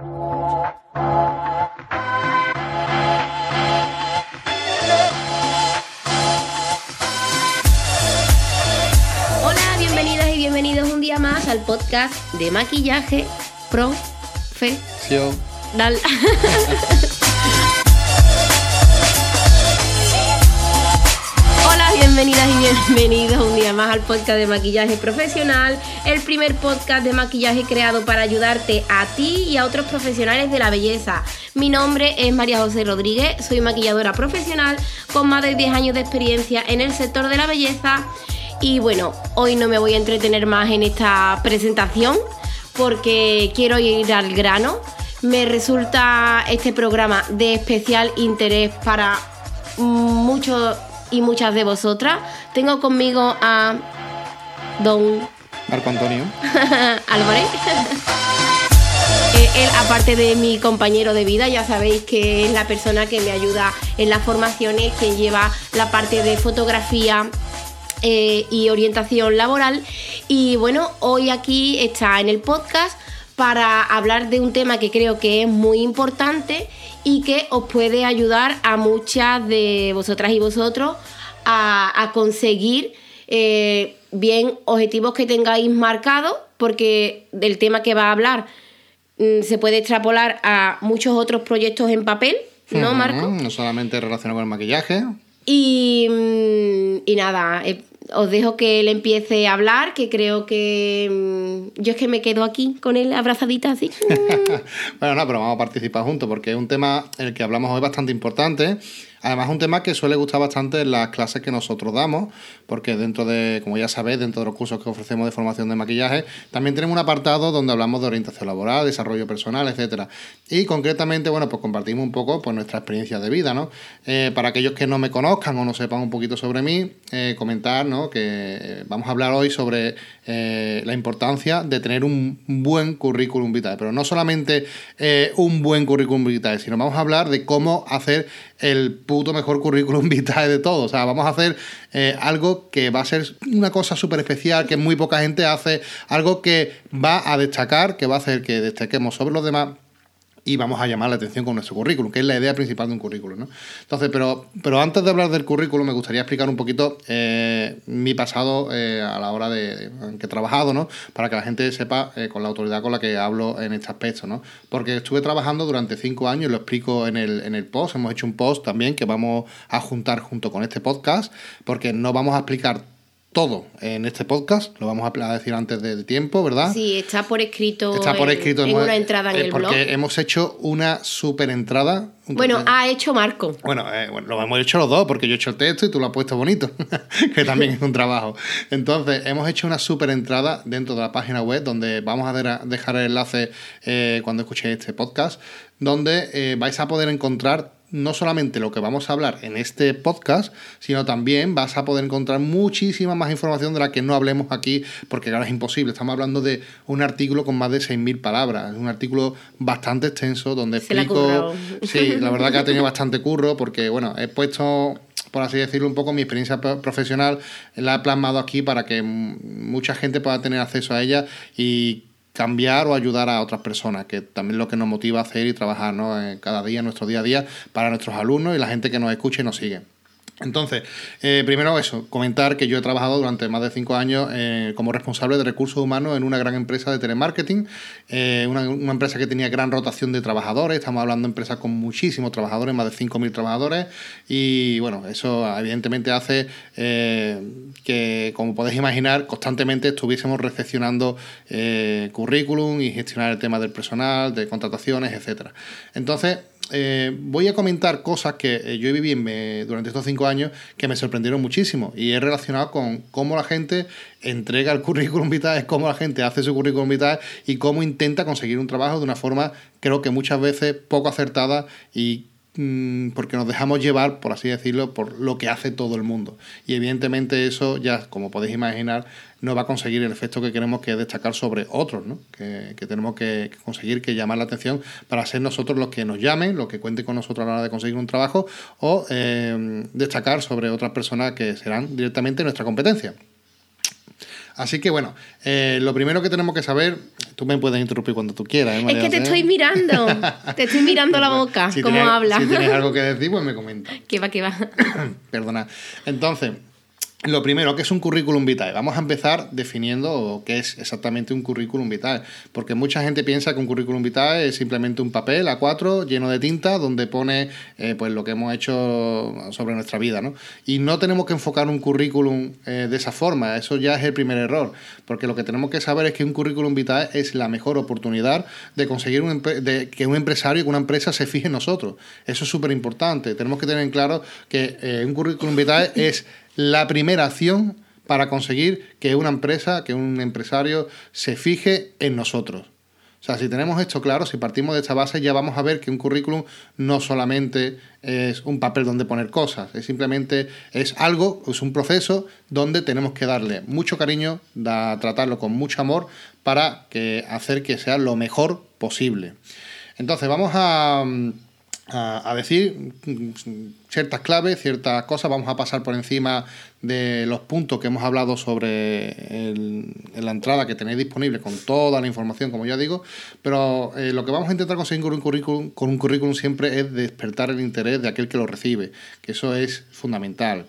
Hola, bienvenidas y bienvenidos un día más al podcast de maquillaje profesional. Bienvenidas y bienvenidos un día más al podcast de maquillaje profesional, el primer podcast de maquillaje creado para ayudarte a ti y a otros profesionales de la belleza. Mi nombre es María José Rodríguez, soy maquilladora profesional con más de 10 años de experiencia en el sector de la belleza y bueno, hoy no me voy a entretener más en esta presentación porque quiero ir al grano. Me resulta este programa de especial interés para muchos y muchas de vosotras. Tengo conmigo a don Marco Antonio. Álvarez. Él, aparte de mi compañero de vida, ya sabéis que es la persona que me ayuda en las formaciones, que lleva la parte de fotografía eh, y orientación laboral. Y bueno, hoy aquí está en el podcast para hablar de un tema que creo que es muy importante y que os puede ayudar a muchas de vosotras y vosotros a, a conseguir eh, bien objetivos que tengáis marcados, porque del tema que va a hablar mm, se puede extrapolar a muchos otros proyectos en papel, ¿no, Marco? No solamente relacionado con el maquillaje. Y, mm, y nada, eh, os dejo que él empiece a hablar, que creo que mm, yo es que me quedo aquí con él abrazadita así. Bueno, no, pero vamos a participar juntos porque es un tema el que hablamos hoy bastante importante. Además, es un tema que suele gustar bastante en las clases que nosotros damos, porque dentro de, como ya sabéis, dentro de los cursos que ofrecemos de formación de maquillaje, también tenemos un apartado donde hablamos de orientación laboral, desarrollo personal, etcétera. Y concretamente, bueno, pues compartimos un poco pues, nuestra experiencia de vida, ¿no? Eh, para aquellos que no me conozcan o no sepan un poquito sobre mí, eh, comentar, ¿no? Que eh, vamos a hablar hoy sobre la importancia de tener un buen currículum vitae, pero no solamente un buen currículum vitae, sino vamos a hablar de cómo hacer el puto mejor currículum vitae de todo. O sea, vamos a hacer eh, algo que va a ser una cosa súper especial, que muy poca gente hace, algo que va a destacar, que va a hacer que destaquemos sobre los demás y vamos a llamar la atención con nuestro currículum, que es la idea principal de un currículum. ¿no? Entonces, pero, pero antes de hablar del currículum, me gustaría explicar un poquito eh, mi pasado eh, a la hora de, que he trabajado, ¿no? para que la gente sepa eh, con la autoridad con la que hablo en este aspecto. ¿no? Porque estuve trabajando durante cinco años, lo explico en el, en el post, hemos hecho un post también que vamos a juntar junto con este podcast, porque no vamos a explicar todo en este podcast, lo vamos a decir antes de, de tiempo, ¿verdad? sí, está por escrito, Está por escrito en, una entrada en eh, el porque blog. hemos hecho una super entrada. Bueno, ha hecho Marco. bueno, eh, bueno, lo hemos hecho los dos, porque yo he hecho el texto y tú lo has puesto bonito, que también es un trabajo. Entonces, hemos hecho una super entrada dentro de la página web, donde vamos a de- dejar el enlace eh, cuando escuchéis este podcast, donde vais a poder encontrar no solamente lo que vamos a hablar en este podcast, sino también vas a poder encontrar muchísima más información de la que no hablemos aquí, porque claro, es imposible. Estamos hablando de un artículo con más de 6.000 palabras, un artículo bastante extenso donde la explico... Sí, la verdad que ha tenido bastante curro porque, bueno, he puesto, por así decirlo, un poco mi experiencia pro- profesional, la he plasmado aquí para que mucha gente pueda tener acceso a ella y cambiar o ayudar a otras personas, que también es lo que nos motiva a hacer y trabajar ¿no? Eh, cada día, nuestro día a día, para nuestros alumnos y la gente que nos escucha y nos sigue. Entonces, eh, primero eso, comentar que yo he trabajado durante más de cinco años eh, como responsable de recursos humanos en una gran empresa de telemarketing, eh, una, una empresa que tenía gran rotación de trabajadores, estamos hablando de empresas con muchísimos trabajadores, más de 5.000 trabajadores, y bueno, eso evidentemente hace que, como podéis imaginar, constantemente estuviésemos recepcionando currículum y gestionar el tema del personal, de contrataciones, etcétera. Entonces, eh, voy a comentar cosas que eh, yo viví en me- durante estos cinco años que me sorprendieron muchísimo. Y es relacionado con cómo la gente entrega el currículum vitae, cómo la gente hace su currículum vitae y cómo intenta conseguir un trabajo de una forma creo que muchas veces poco acertada y porque nos dejamos llevar, por así decirlo, por lo que hace todo el mundo. Y evidentemente eso ya, como podéis imaginar, no va a conseguir el efecto que queremos que es destacar sobre otros, ¿no? que, que tenemos que, que conseguir que llamar la atención para ser nosotros los que nos llamen, los que cuenten con nosotros a la hora de conseguir un trabajo o eh, destacar sobre otras personas que serán directamente nuestra competencia. Así que bueno, eh, lo primero que tenemos que saber, tú me puedes interrumpir cuando tú quieras. ¿eh, es que te estoy mirando, te estoy mirando la boca, si cómo hablas. Si tienes algo que decir, pues me comenta. Que va, que va. Perdona. Entonces, lo primero, ¿qué es un currículum vitae? Vamos a empezar definiendo qué es exactamente un currículum vitae, porque mucha gente piensa que un currículum vitae es simplemente un papel A4 lleno de tinta donde pone eh, pues lo que hemos hecho sobre nuestra vida, ¿no? Y no tenemos que enfocar un currículum eh, de esa forma, eso ya es el primer error, porque lo que tenemos que saber es que un currículum vitae es la mejor oportunidad de conseguir un de que un empresario, que una empresa se fije en nosotros. Eso es súper importante. Tenemos que tener en claro que eh, un currículum vitae es la primera acción para conseguir que una empresa, que un empresario se fije en nosotros. O sea, si tenemos esto claro, si partimos de esta base, ya vamos a ver que un currículum no solamente es un papel donde poner cosas, es simplemente es algo, es un proceso donde tenemos que darle mucho cariño, da, tratarlo con mucho amor para que, hacer que sea lo mejor posible. Entonces, vamos a a, decir ciertas claves, ciertas cosas. Vamos a pasar por encima de los puntos que hemos hablado sobre la entrada que tenéis disponible con toda la información, como ya digo. Pero eh, lo que vamos a intentar conseguir con un, currículum, con un currículum siempre es despertar el interés de aquel que lo recibe, que eso es fundamental.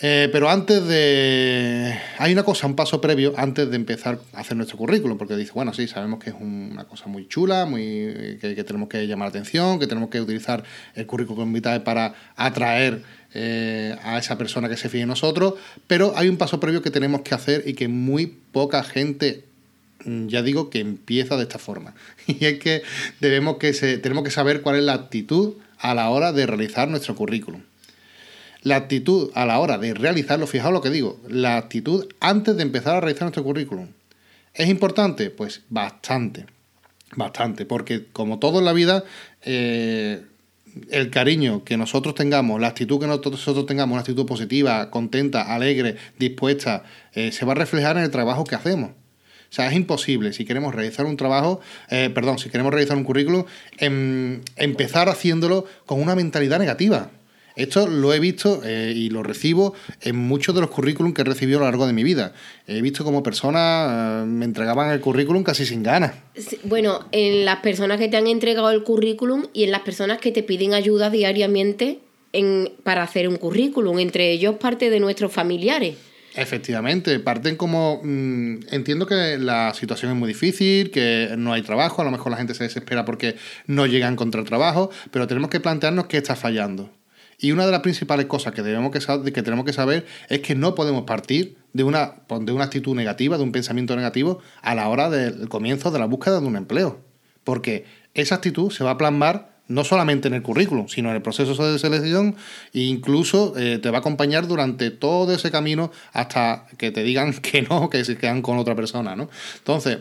Eh, pero antes de... Hay una cosa, un paso previo antes de empezar a hacer nuestro currículum, porque dice, bueno, sí, sabemos que es una cosa muy chula, muy que, tenemos que llamar la atención, que tenemos que utilizar el currículum vitae para atraer eh, a esa persona que se fije en nosotros, pero hay un paso previo que tenemos que hacer y que muy poca gente mm, ya digo que empieza de esta forma. Y es que, debemos que tenemos que saber cuál es la actitud a la hora de realizar nuestro currículum la actitud a la hora de realizarlo, fijaos lo que digo, la actitud antes de empezar a realizar nuestro currículum. ¿Es importante? Pues bastante, bastante, porque como todo en la vida, eh, el cariño que nosotros tengamos, la actitud que nosotros tengamos, una actitud positiva, contenta, alegre, dispuesta, eh, se va a reflejar en el trabajo que hacemos. O sea, es imposible, si queremos realizar un trabajo, eh, perdón, si queremos realizar un currículum, em, empezar haciéndolo con una mentalidad negativa. Esto lo he visto eh, y lo recibo en muchos de los currículums que he recibido a lo largo de mi vida. He visto como personas eh, me entregaban el currículum casi sin ganas. Bueno, en las personas que te han entregado el currículum y en las personas que te piden ayuda diariamente en, para hacer un currículum, entre ellos parte de nuestros familiares. Efectivamente, parten como... Mm, entiendo que la situación es muy difícil, que no hay trabajo, a lo mejor la gente se desespera porque no llega a encontrar trabajo, pero tenemos que plantearnos qué está fallando. Y una de las principales cosas que, que, que tenemos que saber es que no podemos partir de una, de una actitud negativa, de un pensamiento negativo a la hora del comienzo de la búsqueda de un empleo. Porque esa actitud se va a plasmar no solamente en el currículum, sino en el proceso de selección e incluso eh, te va a acompañar durante todo ese camino hasta que te digan que no, que se quedan con otra persona, ¿no? Entonces,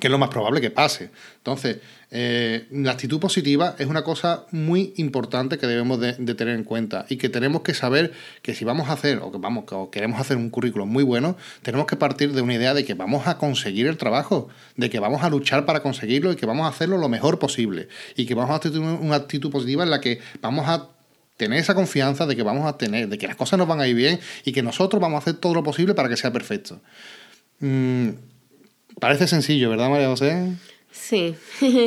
que es lo más probable que pase. Entonces, eh, la actitud positiva es una cosa muy importante que debemos de, tener en cuenta y que tenemos que saber que si vamos a hacer o que vamos o queremos hacer un currículum muy bueno, tenemos que partir de una idea de que vamos a conseguir el trabajo, de que vamos a luchar para conseguirlo y que vamos a hacerlo lo mejor posible y que vamos a tener una actitud positiva en la que vamos a tener esa confianza de que vamos a tener, de que las cosas nos van a ir bien y que nosotros vamos a hacer todo lo posible para que sea perfecto. Mm, Parece sencillo, ¿verdad, María José? Sí.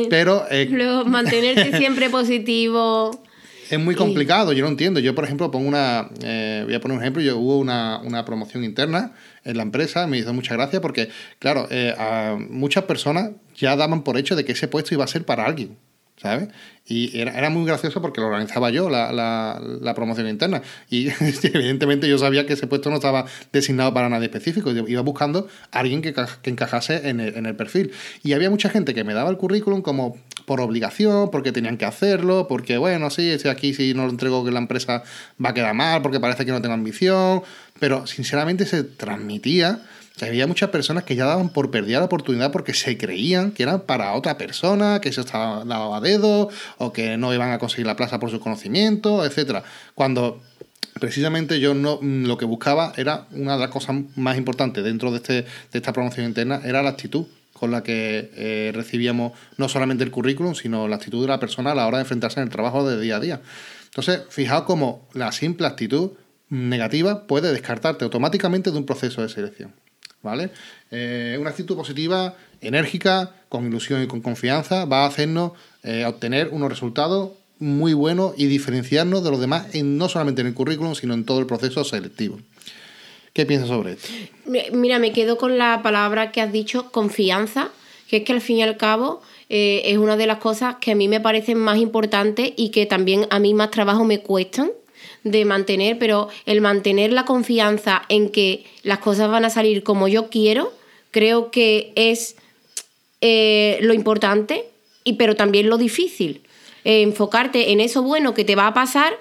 Pero. Eh, Luego, mantenerte siempre positivo. Es muy complicado, yo no entiendo. Yo, por ejemplo, pongo una. Eh, voy a poner un ejemplo. Yo hubo una, promoción interna en la empresa, me hizo mucha gracia porque, claro, eh, a muchas personas ya daban por hecho de que ese puesto iba a ser para alguien. ¿Sabes? Y era, era, muy gracioso porque lo organizaba yo, la, la, la promoción interna. Y evidentemente yo sabía que ese puesto no estaba designado para nadie específico. Yo iba buscando a alguien que, que encajase en el, en el, perfil. Y había mucha gente que me daba el currículum como por obligación, porque tenían que hacerlo, porque bueno, sí, estoy aquí, si no lo entrego que la empresa va a quedar mal, porque parece que no tengo ambición. Pero sinceramente se transmitía había muchas personas que ya daban por perdida la oportunidad porque se creían que era para otra persona, que se estaba a dedo, o que no iban a conseguir la plaza por su conocimiento, etc. Cuando precisamente yo no lo que buscaba era una de las cosas más importantes dentro de, este, de esta promoción interna, era la actitud con la que eh, recibíamos no solamente el currículum, sino la actitud de la persona a la hora de enfrentarse en el trabajo de día a día. Entonces, fijaos cómo la simple actitud negativa puede descartarte automáticamente de un proceso de selección. ¿Vale? Eh, una actitud positiva, enérgica, con ilusión y con confianza, va a hacernos eh, obtener unos resultados muy buenos y diferenciarnos de los demás, en, no solamente en el currículum, sino en todo el proceso selectivo. ¿Qué piensas sobre esto? Mira, me quedo con la palabra que has dicho, confianza, que es que al fin y al cabo eh, es una de las cosas que a mí me parecen más importantes y que también a mí más trabajo me cuestan de mantener, pero el mantener la confianza en que las cosas van a salir como yo quiero, creo que es eh, lo importante, y, pero también lo difícil. Eh, enfocarte en eso bueno que te va a pasar,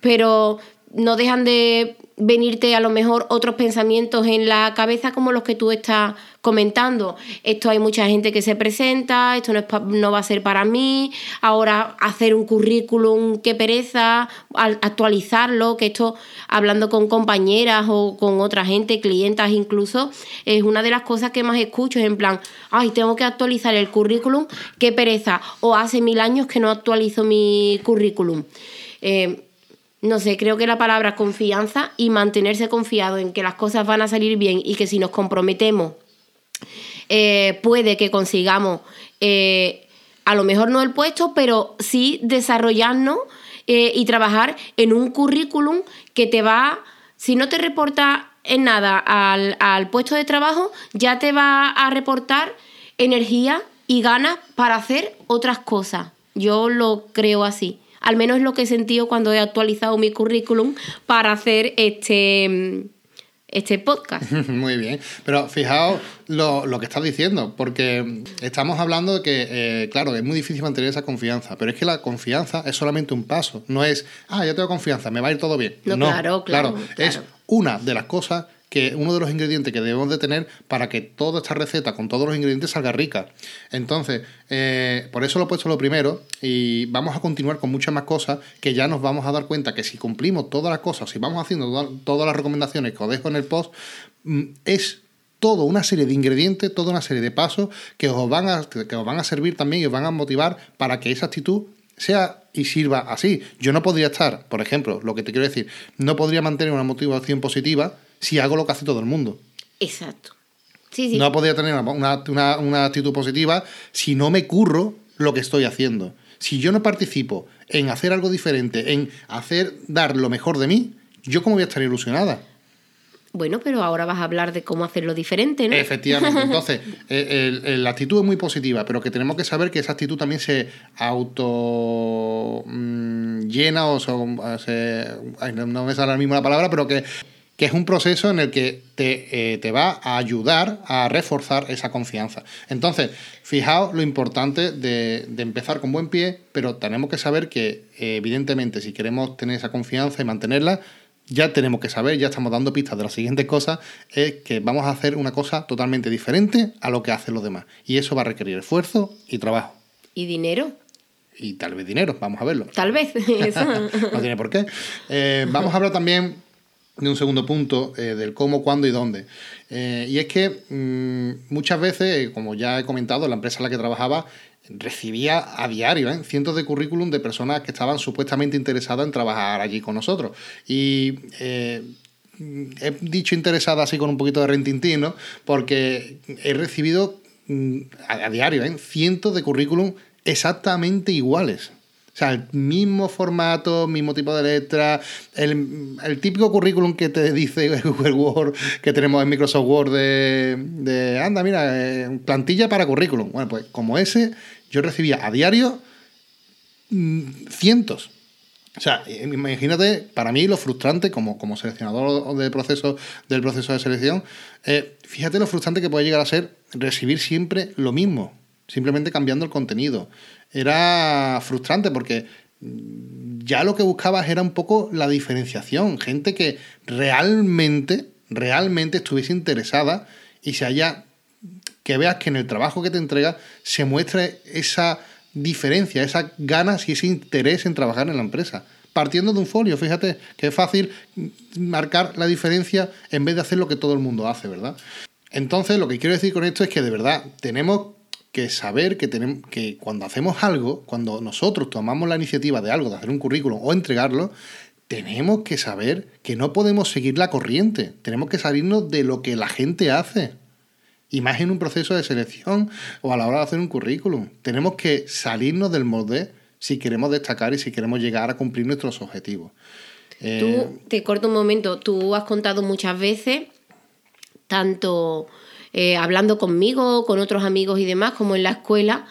pero no dejan de venirte a lo mejor otros pensamientos en la cabeza como los que tú estás comentando. Esto hay mucha gente que se presenta, esto no, no va a ser para mí, ahora hacer un currículum, qué pereza, actualizarlo, que esto hablando con compañeras o con otra gente, clientas incluso, es una de las cosas que más escucho, es en plan, ay, tengo que actualizar el currículum, qué pereza, o hace mil años que no actualizo mi currículum. Eh, no sé, creo que la palabra confianza y mantenerse confiado en que las cosas van a salir bien y que si nos comprometemos eh, puede que consigamos eh, a lo mejor no el puesto, pero sí desarrollarnos eh, y trabajar en un currículum que te va, si no te reporta en nada al, al puesto de trabajo, ya te va a reportar energía y ganas para hacer otras cosas. Yo lo creo así. Al menos es lo que he sentido cuando he actualizado mi currículum para hacer este, este podcast. Muy bien, pero fijaos lo, que estás diciendo, porque estamos hablando de que, eh, claro, es muy difícil mantener esa confianza, pero es que la confianza es solamente un paso, no es, ah, ya tengo confianza, me va a ir todo bien. No, claro, claro, claro, es una de las cosas que uno de los ingredientes que debemos de tener para que toda esta receta con todos los ingredientes salga rica. Entonces, eh, por eso lo he puesto lo primero y vamos a continuar con muchas más cosas que ya nos vamos a dar cuenta que si cumplimos todas las cosas, si vamos haciendo todas las recomendaciones que os dejo en el post, mm, es toda una serie de ingredientes, toda una serie de pasos que os van a, que os van a servir también y os van a motivar para que esa actitud sea y sirva así. Yo no podría estar, por ejemplo, lo que te quiero decir, no podría mantener una motivación positiva si hago lo que hace todo el mundo. Exacto. Sí, sí. No podría tener una, actitud positiva si no me curro lo que estoy haciendo. Si yo no participo en hacer algo diferente, en hacer dar lo mejor de mí, ¿yo cómo voy a estar ilusionada? Bueno, pero ahora vas a hablar de cómo hacerlo diferente, ¿no? Efectivamente. Entonces, eh, la actitud es muy positiva, pero que tenemos que saber que esa actitud también se auto mm, llena o se, no me sale ahora mismo la palabra, pero que que es un proceso en el que te, eh, va a ayudar a reforzar esa confianza. Entonces, fijaos lo importante de, empezar con buen pie, pero tenemos que saber que, eh, evidentemente, si queremos tener esa confianza y mantenerla, ya tenemos que saber, ya estamos dando pistas de la siguiente cosa, es que vamos a hacer una cosa totalmente diferente a lo que hacen los demás. Y eso va a requerir esfuerzo y trabajo. ¿Y dinero? Y tal vez dinero, vamos a verlo. Tal vez, eso. no tiene por qué. Eh, vamos a hablar también de un segundo punto eh, del cómo, cuándo y dónde. Eh, y es que mm, muchas veces, como ya he comentado, la empresa en la que trabajaba recibía a diario ¿eh? cientos de currículum de personas que estaban supuestamente interesadas en trabajar allí con nosotros. Y he dicho interesada así con un poquito de rentintín, ¿no? Porque he recibido mm, a, a, diario cientos de currículum exactamente iguales. O sea, el mismo formato, mismo tipo de letra, el, típico currículum que te dice Google Word que tenemos en Microsoft Word de, anda, mira, eh, plantilla para currículum. Bueno, pues como ese, yo recibía a diario mm, cientos. O sea, imagínate, para mí lo frustrante como, como seleccionador de proceso, del proceso de selección, eh, fíjate lo frustrante que puede llegar a ser recibir siempre lo mismo, simplemente cambiando el contenido era frustrante porque ya lo que buscabas era un poco la diferenciación, gente que realmente, realmente estuviese interesada y se haya, que veas que en el trabajo que te entrega se muestre esa diferencia, esas ganas y ese interés en trabajar en la empresa. Partiendo de un folio, fíjate que es fácil marcar la diferencia en vez de hacer lo que todo el mundo hace, ¿verdad? Entonces, lo que quiero decir con esto es que de verdad tenemos que saber que, tenemos, que cuando hacemos algo, cuando nosotros tomamos la iniciativa de algo, de hacer un currículum o entregarlo, tenemos que saber que no podemos seguir la corriente, tenemos que salirnos de lo que la gente hace. Y más en un proceso de selección o a la hora de hacer un currículum. Tenemos que salirnos del molde si queremos destacar y si queremos llegar a cumplir nuestros objetivos. Eh, tú, te corto un momento, tú has contado muchas veces, tanto eh, hablando conmigo, con otros amigos y demás, como en la escuela,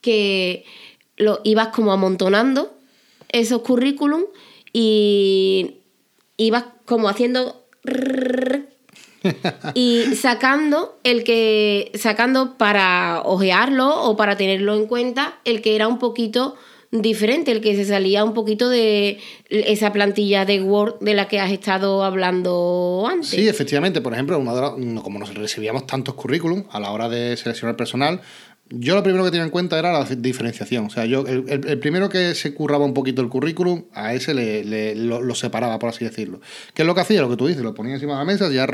que lo ibas como amontonando esos currículum y ibas como haciendo y sacando el que sacando para ojearlo o para tenerlo en cuenta el que era un poquito diferente, el que se salía un poquito de esa plantilla de Word de la que has estado hablando antes. Sí, efectivamente. Por ejemplo, como nos recibíamos tantos currículum a la hora de seleccionar personal, yo lo primero que tenía en cuenta era la diferenciación. O sea, yo el, primero que se curraba un poquito el currículum, a ese le, lo, separaba, por así decirlo. ¿Qué es lo que hacía? Lo que tú dices, lo ponía encima de la mesa y ya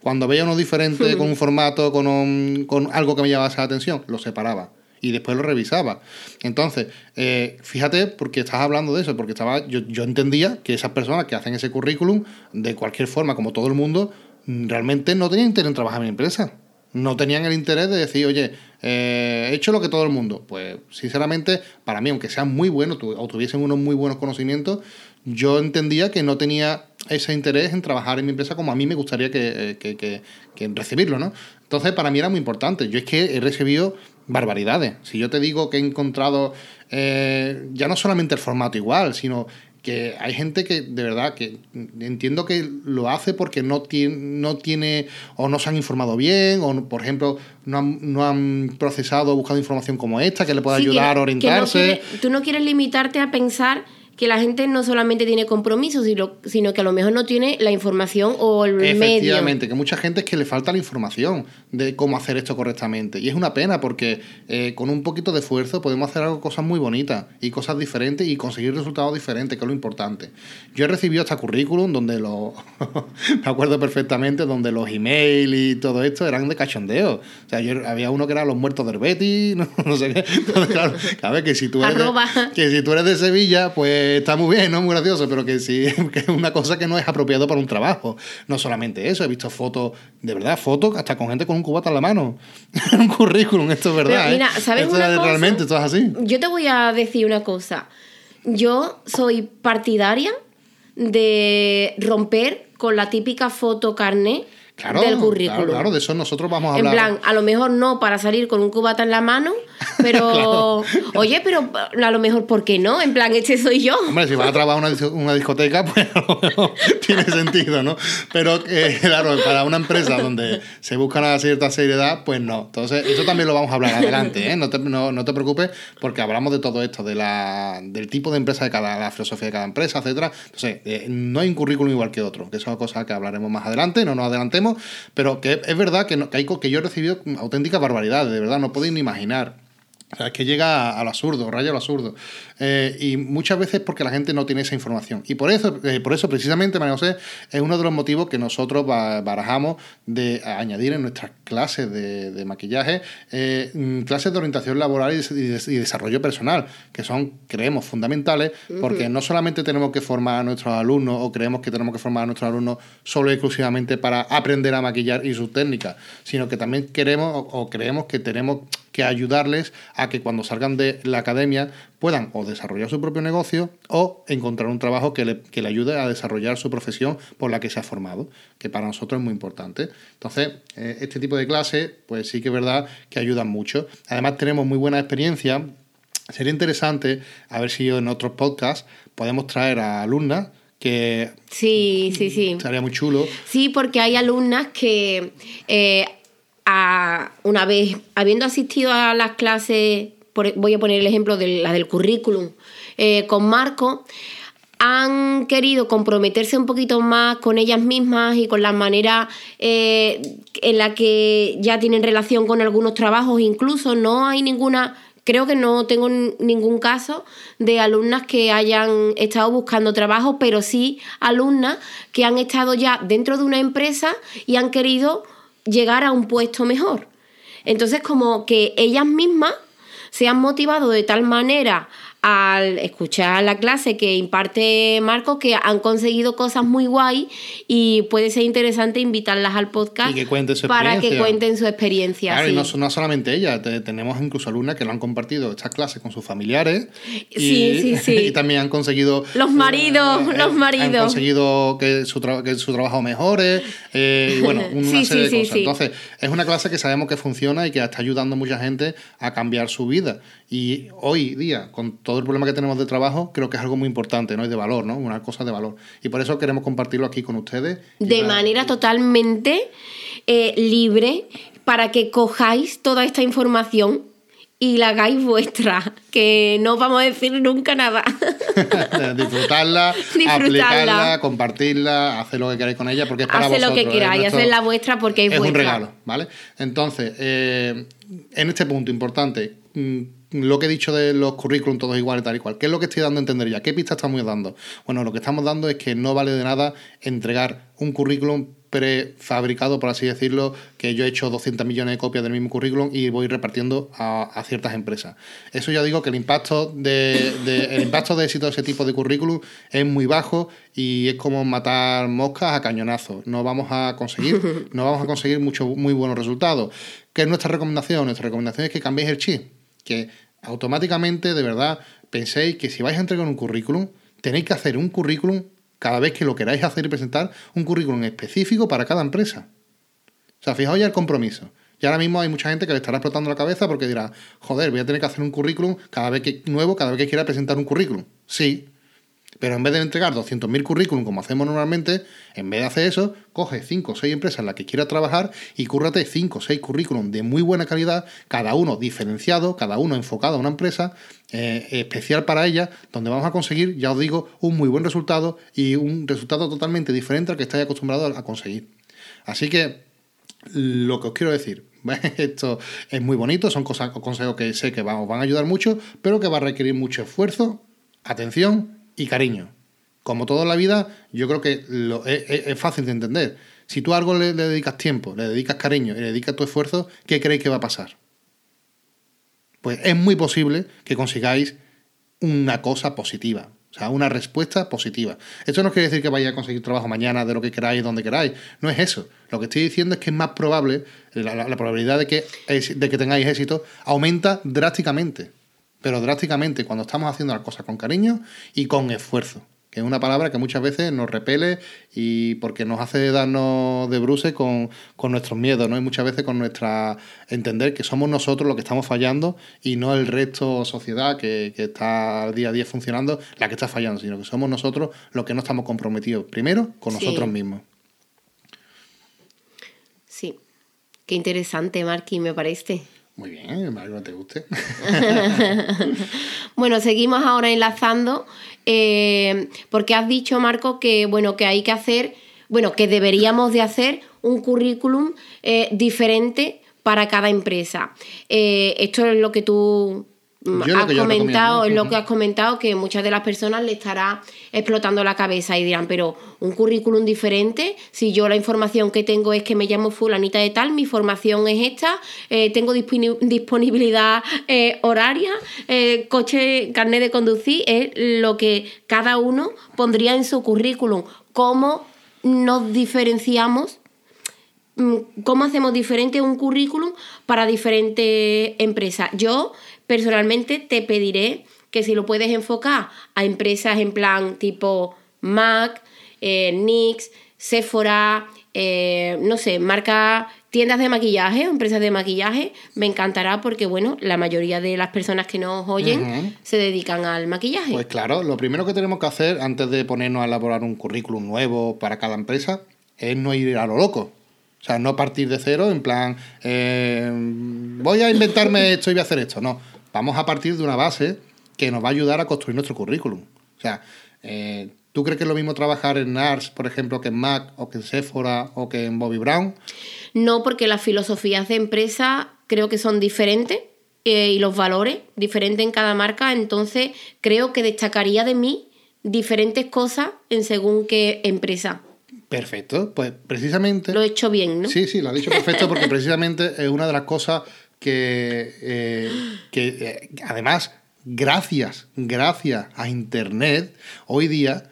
cuando veía uno diferente, con un formato, con, con algo que me llamase la atención, lo separaba y después lo revisaba. Entonces, eh, fíjate, porque estás hablando de eso, porque estaba, yo, yo entendía que esas personas que hacen ese currículum, de cualquier forma, como todo el mundo, realmente no tenían interés en trabajar en mi empresa no tenían el interés de decir, oye, eh, he hecho lo que todo el mundo. Pues sinceramente, para mí, aunque sean muy buenos o tuviesen unos muy buenos conocimientos, yo entendía que no tenía ese interés en trabajar en mi empresa como a mí me gustaría que, que, recibirlo, ¿no? Entonces, para mí era muy importante. Yo es que he recibido barbaridades. Si yo te digo que he encontrado eh, ya no solamente el formato igual, sino que hay gente que de verdad que entiendo que lo hace porque no tiene, no tiene o no se han informado bien o por ejemplo no han, no han procesado o buscado información como esta que le pueda ayudar a orientarse. tú no quieres limitarte a pensar que la gente no solamente tiene compromisos, sino, sino que a lo mejor no tiene la información o el medio. Efectivamente, que mucha gente es que le falta la información de cómo hacer esto correctamente. Y es una pena porque eh, con un poquito de esfuerzo podemos hacer algo, cosas muy bonitas y cosas diferentes y conseguir resultados diferentes, que es lo importante. Yo he recibido hasta currículum donde lo me acuerdo perfectamente, donde los emails y todo esto eran de cachondeo. O sea, yo había uno que era los muertos del Betty, no, sé qué. claro, que si tú eres que si tú eres de Sevilla, pues está muy bien, ¿no? Muy gracioso, pero que sí, que es una cosa que no es apropiado para un trabajo. No solamente eso, he visto fotos, de verdad, fotos hasta con gente con un cubata en la mano. un currículum, esto es verdad. mira, ¿eh? ¿sabes una cosa? Realmente, esto es así. Yo te voy a decir una cosa. Yo soy partidaria de romper con la típica foto carne del currículum. Claro, de eso nosotros vamos a hablar. En plan, a lo mejor no para salir con un cubata en la mano, pero, oye, pero a lo mejor, ¿por qué no? En plan, este soy yo. Hombre, si vas a trabajar una, una discoteca, pues a lo mejor tiene sentido, ¿no? Pero, eh, claro, para una empresa donde se busca una cierta seriedad, pues no. Entonces, eso también lo vamos a hablar adelante, ¿eh? No te, no, no te preocupes, porque hablamos de todo esto, de la, del tipo de empresa de cada, la filosofía de cada empresa, etcétera. Entonces, eh, no hay un currículum igual que otro, que eso es cosa que hablaremos más adelante, no nos adelantemos pero que es verdad que, no, que, que yo he recibido auténticas barbaridades, de verdad, no podéis ni imaginar. O sea, es que llega al absurdo, raya al absurdo. Eh, y muchas veces porque la gente no tiene esa información. Y por eso, eh, por eso precisamente, María José, es uno de los motivos que nosotros barajamos de añadir en nuestras clases de, maquillaje eh, mm, clases de orientación laboral y, desarrollo personal, que son, creemos, fundamentales, porque no solamente tenemos que formar a nuestros alumnos o creemos que tenemos que formar a nuestros alumnos solo y exclusivamente para aprender a maquillar y sus técnicas, sino que también queremos o creemos que tenemos que ayudarles a que cuando salgan de la academia puedan o desarrollar su propio negocio o encontrar un trabajo que le, que le, ayude a desarrollar su profesión por la que se ha formado, que para nosotros es muy importante. Entonces, eh, este tipo de clases, pues sí que es verdad que ayudan mucho. Además, tenemos muy buena experiencia. Sería interesante a ver si en otros podcasts podemos traer a alumnas que... Sí, sí, sí. Sería muy chulo. Sí, porque hay alumnas que... Eh, una vez habiendo asistido a las clases voy a poner el ejemplo de la del currículum, eh, con Marco, han querido comprometerse un poquito más con ellas mismas y con la manera eh, en la que ya tienen relación con algunos trabajos, incluso no hay ninguna, creo que no tengo ningún caso de alumnas que hayan estado buscando trabajo, pero sí alumnas que han estado ya dentro de una empresa y han querido llegar a un puesto mejor. Entonces, como que ellas mismas se han motivado de tal manera al escuchar la clase que imparte Marco que han conseguido cosas muy guay y puede ser interesante invitarlas al podcast para que cuenten su experiencia. y no, solamente ella, tenemos incluso alumnas que lo han compartido estas clases con sus familiares y, sí, sí, sí. y también han conseguido... Los maridos, eh, los maridos. Han conseguido que su, que su trabajo mejore eh, y bueno, una serie de cosas. Entonces, es una clase que sabemos que funciona y que está ayudando a mucha gente a cambiar su vida. Y hoy día, con todo el problema que tenemos de trabajo, creo que es algo muy importante, ¿no? Y de valor, ¿no? Una cosa de valor. Y por eso queremos compartirlo aquí con ustedes. De manera totalmente eh, libre para que cojáis toda esta información y la hagáis vuestra, que no vamos a decir nunca nada. Disfrutarla, aplicarla, compartirla, hacer lo que queráis con ella, porque es para Hace lo que queráis, hacer la vuestra porque es, es un regalo, ¿vale? Entonces, eh, en este punto importante, mm, lo que he dicho de los currículum todos iguales, tal y cual, ¿qué es lo que estoy dando a entender ya? ¿Qué pista estamos dando? Bueno, lo que estamos dando es que no vale de nada entregar un currículum prefabricado, por así decirlo, que yo he hecho 200 millones de copias del mismo currículum y voy repartiendo a, ciertas empresas. Eso ya digo que el impacto de, el impacto de éxito de ese tipo de currículum es muy bajo y es como matar moscas a cañonazos. No vamos a conseguir, no vamos a conseguir mucho, muy buenos resultados. ¿Qué es nuestra recomendación? Nuestra recomendación es que cambiéis el chip, que automáticamente, de verdad, penséis que si vais a entregar un currículum, tenéis que hacer un currículum cada vez que lo queráis hacer y presentar, un currículum específico para cada empresa. O sea, fijaos ya el compromiso. Y ahora mismo hay mucha gente que le estará explotando la cabeza porque dirá, joder, voy a tener que hacer un currículum cada vez que nuevo, cada vez que quiera presentar un currículum. Sí, pero en vez de entregar 200.000 currículum como hacemos normalmente, en vez de hacer eso, coge 5 o 6 empresas en las que quiera trabajar y cúrrate 5 o 6 currículum de muy buena calidad, cada uno diferenciado, cada uno enfocado a una empresa eh, especial para ella, donde vamos a conseguir, ya os digo, un muy buen resultado y un resultado totalmente diferente al que estáis acostumbrados a conseguir. Así que lo que os quiero decir, esto es muy bonito, son cosas consejos que sé que os van a ayudar mucho, pero que va a requerir mucho esfuerzo, atención y cariño. Como toda la vida, yo creo que lo, es, fácil de entender. Si tú a algo le, dedicas tiempo, le dedicas cariño y le dedicas tu esfuerzo, ¿qué creéis que va a pasar? Pues es muy posible que consigáis una cosa positiva, o sea, una respuesta positiva. Esto no quiere decir que vayáis a conseguir trabajo mañana de lo que queráis, donde queráis. No es eso. Lo que estoy diciendo es que es más probable, la, probabilidad de que, de que tengáis éxito aumenta drásticamente pero drásticamente cuando estamos haciendo las cosas con cariño y con esfuerzo, que es una palabra que muchas veces nos repele y porque nos hace darnos de bruces con, nuestros miedos, ¿no? Y muchas veces con nuestra entender que somos nosotros los que estamos fallando y no el resto sociedad que, que está día a día funcionando la que está fallando, sino que somos nosotros los que no estamos comprometidos primero con nosotros mismos. Sí, qué interesante, Marky, me parece. Muy bien, algo te guste. bueno, seguimos ahora enlazando, eh, porque has dicho, Marco, que bueno, que hay que hacer, bueno, que deberíamos de hacer un currículum eh, diferente para cada empresa. Eh, esto es lo que tú has comentado, es lo que has comentado, que muchas de las personas le estará explotando la cabeza y dirán, pero un currículum diferente, si yo la información que tengo es que me llamo fulanita de tal, mi formación es esta, eh, tengo disponibilidad eh, horaria, eh, coche, carnet de conducir, es lo que cada uno pondría en su currículum. ¿Cómo nos diferenciamos? Mm, ¿Cómo hacemos diferente un currículum para diferentes empresas? Yo personalmente te pediré que si lo puedes enfocar a empresas en plan tipo Mac, eh, NYX, Sephora, eh, no sé, marca tiendas de maquillaje o empresas de maquillaje, me encantará porque, bueno, la mayoría de las personas que nos oyen se dedican al maquillaje. Pues claro, lo primero que tenemos que hacer antes de ponernos a elaborar un currículum nuevo para cada empresa es no ir a lo loco. O sea, no partir de cero en plan, eh, voy a inventarme esto y voy a hacer esto. No, vamos a partir de una base que nos va a ayudar a construir nuestro currículum. O sea, eh, ¿tú crees que es lo mismo trabajar en NARS, por ejemplo, que en Mac o que en Sephora o que en Bobby Brown? No, porque las filosofías de empresa creo que son diferentes eh, y los valores diferentes en cada marca, entonces creo que destacaría de mí diferentes cosas en según qué empresa. Perfecto, pues precisamente... Lo he hecho bien, ¿no? Sí, sí, lo ha dicho perfecto porque precisamente es una de las cosas que, eh, que eh, además gracias, gracias a Internet, hoy día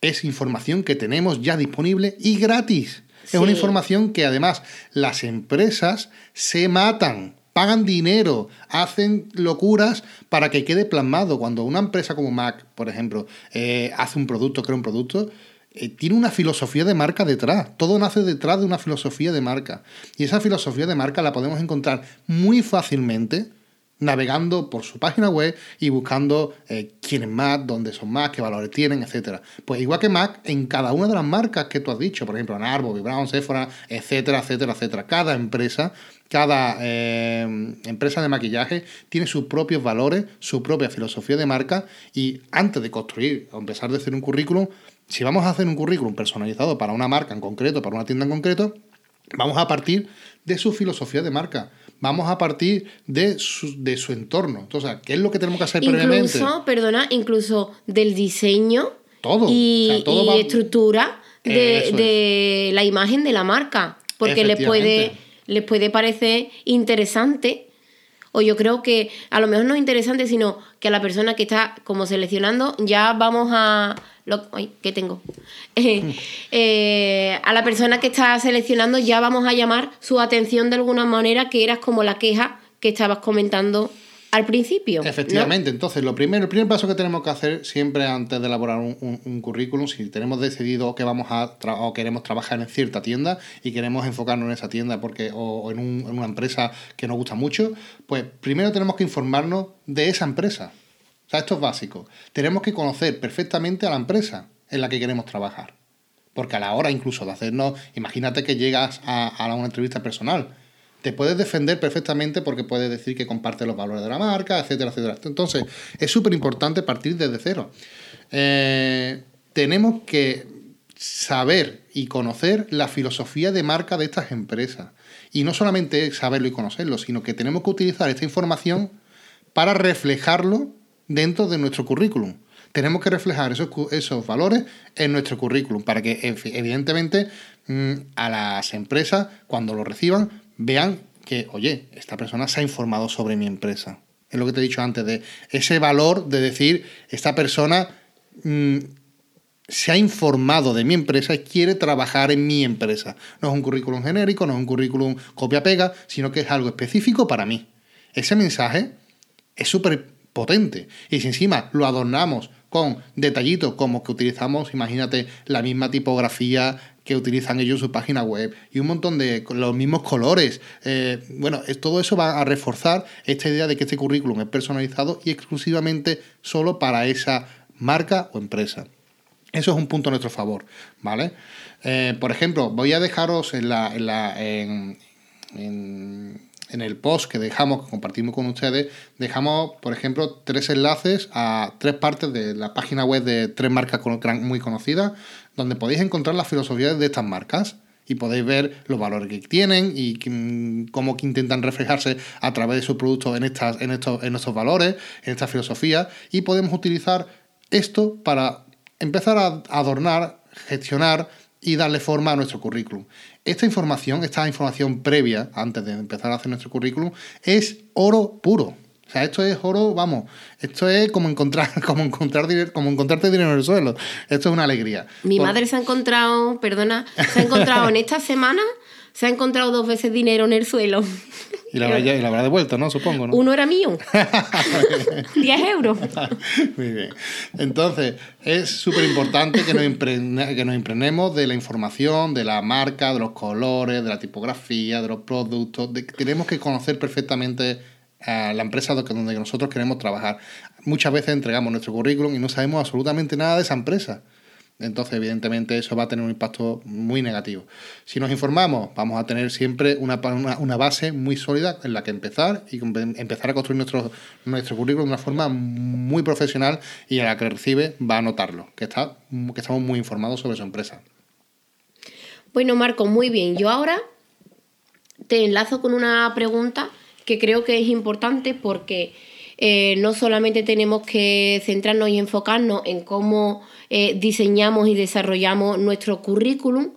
es información que tenemos ya disponible y gratis. Es una información que además las empresas se matan, pagan dinero, hacen locuras para que quede plasmado. Cuando una empresa como Mac, por ejemplo, eh, hace un producto, crea un producto, eh, tiene una filosofía de marca detrás. Todo nace detrás de una filosofía de marca. Y esa filosofía de marca la podemos encontrar muy fácilmente navegando por su página web y buscando eh, quién es Mac, dónde son más, qué valores tienen, etc. Pues igual que Mac, en cada una de las marcas que tú has dicho, por ejemplo, Narvo, Brown, Sephora, etcétera, etcétera, etcétera, cada empresa, cada eh, empresa de maquillaje tiene sus propios valores, su propia filosofía de marca y antes de construir o empezar a hacer un currículum, si vamos a hacer un currículum personalizado para una marca en concreto, para una tienda en concreto, vamos a partir de su filosofía de marca vamos a partir de su, de su entorno. Entonces, ¿qué es lo que tenemos que hacer previamente? Incluso, perdona, incluso del diseño todo, y, estructura de, la imagen de la marca. Porque les puede, les puede parecer interesante o yo creo que a lo mejor no es interesante, sino que a la persona que está como seleccionando ya vamos a... Lo, ay, ¿qué tengo? Eh, a la persona que está seleccionando ya vamos a llamar su atención de alguna manera, que eras como la queja que estabas comentando al principio. Efectivamente, entonces lo primero, el primer paso que tenemos que hacer siempre antes de elaborar un, currículum, si tenemos decidido que vamos a o queremos trabajar en cierta tienda y queremos enfocarnos en esa tienda porque o, en, en, una empresa que nos gusta mucho, pues primero tenemos que informarnos de esa empresa. Sea, esto es básico. Tenemos que conocer perfectamente a la empresa en la que queremos trabajar. Porque a la hora incluso de hacernos, imagínate que llegas a, a una entrevista personal te puedes defender perfectamente porque puedes decir que comparte los valores de la marca, etcétera, etcétera. Entonces, es súper importante partir desde cero. Eh, tenemos que saber y conocer la filosofía de marca de estas empresas. Y no solamente saberlo y conocerlo, sino que tenemos que utilizar esta información para reflejarlo dentro de nuestro currículum. Tenemos que reflejar esos, esos valores en nuestro currículum para que, evidentemente, mm, a las empresas, cuando lo reciban, vean que, oye, esta persona se ha informado sobre mi empresa. Es lo que te he dicho antes, de ese valor de decir, esta persona mm, se ha informado de mi empresa y quiere trabajar en mi empresa. No es un currículum genérico, no es un currículum copia-pega, sino que es algo específico para mí. Ese mensaje es súper potente. Y si encima lo adornamos con detallitos como que utilizamos, imagínate, la misma tipografía, que utilizan ellos en su página web y un montón de los mismos colores. Eh, bueno, todo eso va a reforzar esta idea de que este currículum es personalizado y exclusivamente solo para esa marca o empresa. Eso es un punto a nuestro favor, ¿vale? Eh, por ejemplo, voy a dejaros en la, en, la en, el post que dejamos, que compartimos con ustedes, dejamos, por ejemplo, tres enlaces a tres partes de la página web de tres marcas muy conocidas, donde podéis encontrar las filosofías de estas marcas y podéis ver los valores que tienen y cómo que intentan reflejarse a través de sus productos en, estas, en, estos, en estos valores, en esta filosofía, y podemos utilizar esto para empezar a adornar, gestionar y darle forma a nuestro currículum. Esta información, esta información previa, antes de empezar a hacer nuestro currículum, es oro puro. O sea, esto es oro, vamos, esto es como encontrar, como encontrar como encontrarte dinero en el suelo. Esto es una alegría. Mi madre se ha encontrado, perdona, se ha encontrado en esta semana, se ha encontrado dos veces dinero en el suelo. Y la, habrá, devuelto, ¿no? Supongo, ¿no? Uno era mío. 10 euros. Muy bien. Entonces, es súper importante que, nos que nos impregnemos de la información, de la marca, de los colores, de la tipografía, de los productos. tenemos que conocer perfectamente a la empresa donde nosotros queremos trabajar. Muchas veces entregamos nuestro currículum y no sabemos absolutamente nada de esa empresa. Entonces, evidentemente, eso va a tener un impacto muy negativo. Si nos informamos, vamos a tener siempre una, base muy sólida en la que empezar y empezar a construir nuestro, nuestro currículum de una forma muy profesional y a la que recibe va a notarlo, que, está, que estamos muy informados sobre su empresa. Bueno, Marco, muy bien. Yo ahora te enlazo con una pregunta que creo que es importante porque eh, no solamente tenemos que centrarnos y enfocarnos en cómo eh, diseñamos y desarrollamos nuestro currículum,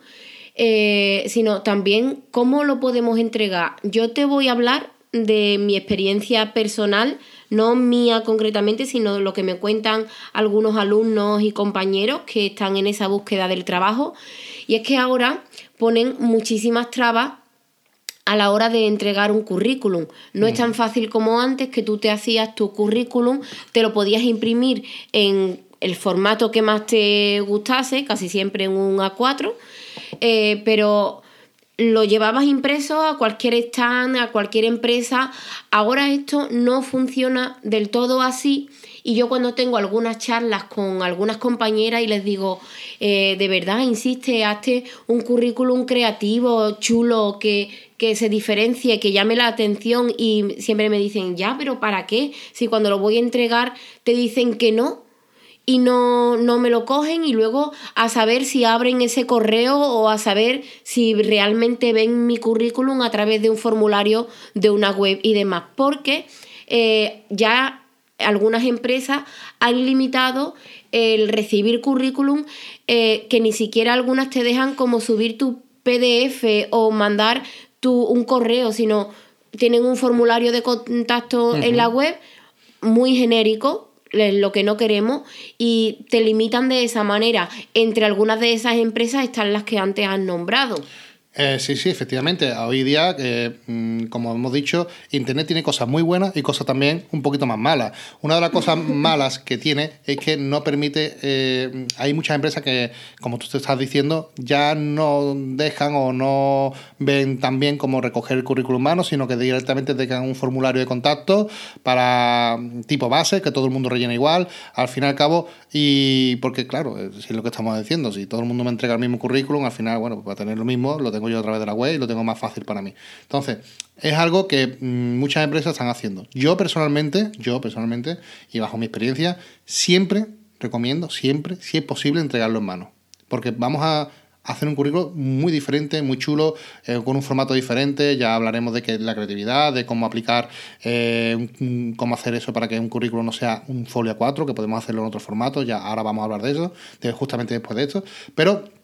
eh, sino también cómo lo podemos entregar. Yo te voy a hablar de mi experiencia personal, no mía concretamente, sino lo que me cuentan algunos alumnos y compañeros que están en esa búsqueda del trabajo. Y es que ahora ponen muchísimas trabas a la hora de entregar un currículum. No es tan fácil como antes que tú te hacías tu currículum, te lo podías imprimir en el formato que más te gustase, casi siempre en un A4, eh, pero lo llevabas impreso a cualquier stand, a cualquier empresa. Ahora esto no funciona del todo así. Y yo cuando tengo algunas charlas con algunas compañeras y les digo, eh, de verdad, insiste, hazte un currículum creativo, chulo, que, que se diferencie, que llame la atención y siempre me dicen, ya, pero ¿para qué? Si cuando lo voy a entregar te dicen que no y no, no me lo cogen y luego a saber si abren ese correo o a saber si realmente ven mi currículum a través de un formulario de una web y demás, porque eh, ya algunas empresas han limitado el recibir currículum eh, que ni siquiera algunas te dejan como subir tu PDF o mandar un correo, sino tienen un formulario de contacto en la web muy genérico, lo que no queremos, y te limitan de esa manera. Entre algunas de esas empresas están las que antes han nombrado. Eh, sí, sí, efectivamente. Hoy día, eh, mm, como hemos dicho, Internet tiene cosas muy buenas y cosas también un poquito más malas. Una de las cosas malas que tiene es que no permite, eh, hay muchas empresas que, como tú te estás diciendo, ya no dejan o no ven tan bien como recoger el currículum humano, sino que directamente dejan un formulario de contacto para mm, tipo base, que todo el mundo rellena igual, al fin y al cabo, y porque claro, si es lo que estamos diciendo, si todo el mundo me entrega el mismo currículum, al final, bueno, pues va a tener lo mismo, lo tengo yo a través de la web y lo tengo más fácil para mí. Entonces, es algo que mm, muchas empresas están haciendo. Yo personalmente, yo personalmente, y bajo mi experiencia, siempre recomiendo, siempre, si es posible, entregarlo en mano. Porque vamos a hacer un currículo muy diferente, muy chulo, eh, con un formato diferente. Ya hablaremos de que la creatividad, de cómo aplicar, eh, cómo hacer eso para que un currículo no sea un folio A4, que podemos hacerlo en otro formato. Ya ahora vamos a hablar de eso, justamente después de esto. Pero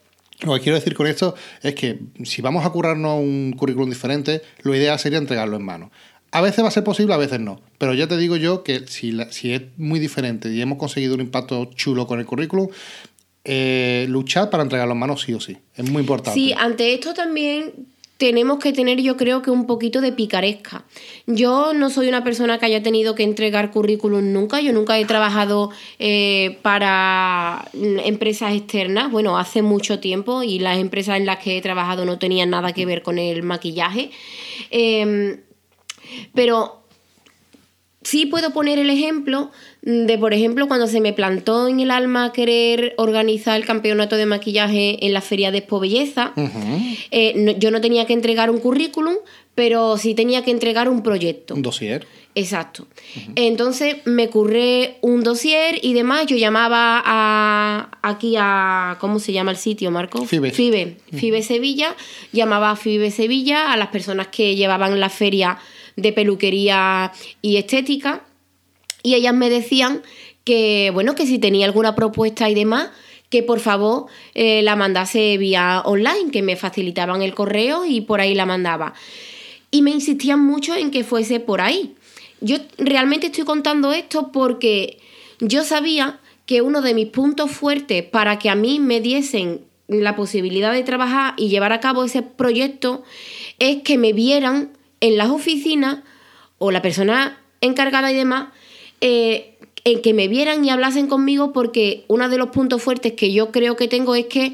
lo que quiero decir con esto es que si vamos a curarnos un currículum diferente, lo ideal sería entregarlo en mano. A veces va a ser posible, a veces no. Pero ya te digo yo que si, si es muy diferente y hemos conseguido un impacto chulo con el currículum, eh, luchar para entregarlo en mano sí o sí. Es muy importante. Sí, ante esto también tenemos que tener yo creo que un poquito de picaresca. Yo no soy una persona que haya tenido que entregar currículum nunca, yo nunca he trabajado eh, para empresas externas, bueno, hace mucho tiempo y las empresas en las que he trabajado no tenían nada que ver con el maquillaje. Em, pero sí puedo poner el ejemplo de, por ejemplo, cuando se me plantó en el alma querer organizar el campeonato de maquillaje en la feria de Expo Belleza, eh, yo no tenía que entregar un currículum, pero sí tenía que entregar un proyecto. Un dossier. Exacto. Entonces me curré un dossier y demás. Yo llamaba a aquí a ¿cómo se llama el sitio, Marco? FIBE. FIBE, FIBE Sevilla. Llamaba a FIBE Sevilla a las personas que llevaban la feria de peluquería y estética y ellas me decían que, bueno, que si tenía alguna propuesta y demás, que por favor eh, la mandase vía online, que me facilitaban el correo y por ahí la mandaba. Y me insistían mucho en que fuese por ahí. Yo realmente estoy contando esto porque yo sabía que uno de mis puntos fuertes para que a mí me diesen la posibilidad de trabajar y llevar a cabo ese proyecto es que me vieran en las oficinas o la persona encargada y demás eh, en que me vieran y hablasen conmigo porque uno de los puntos fuertes que yo creo que tengo es que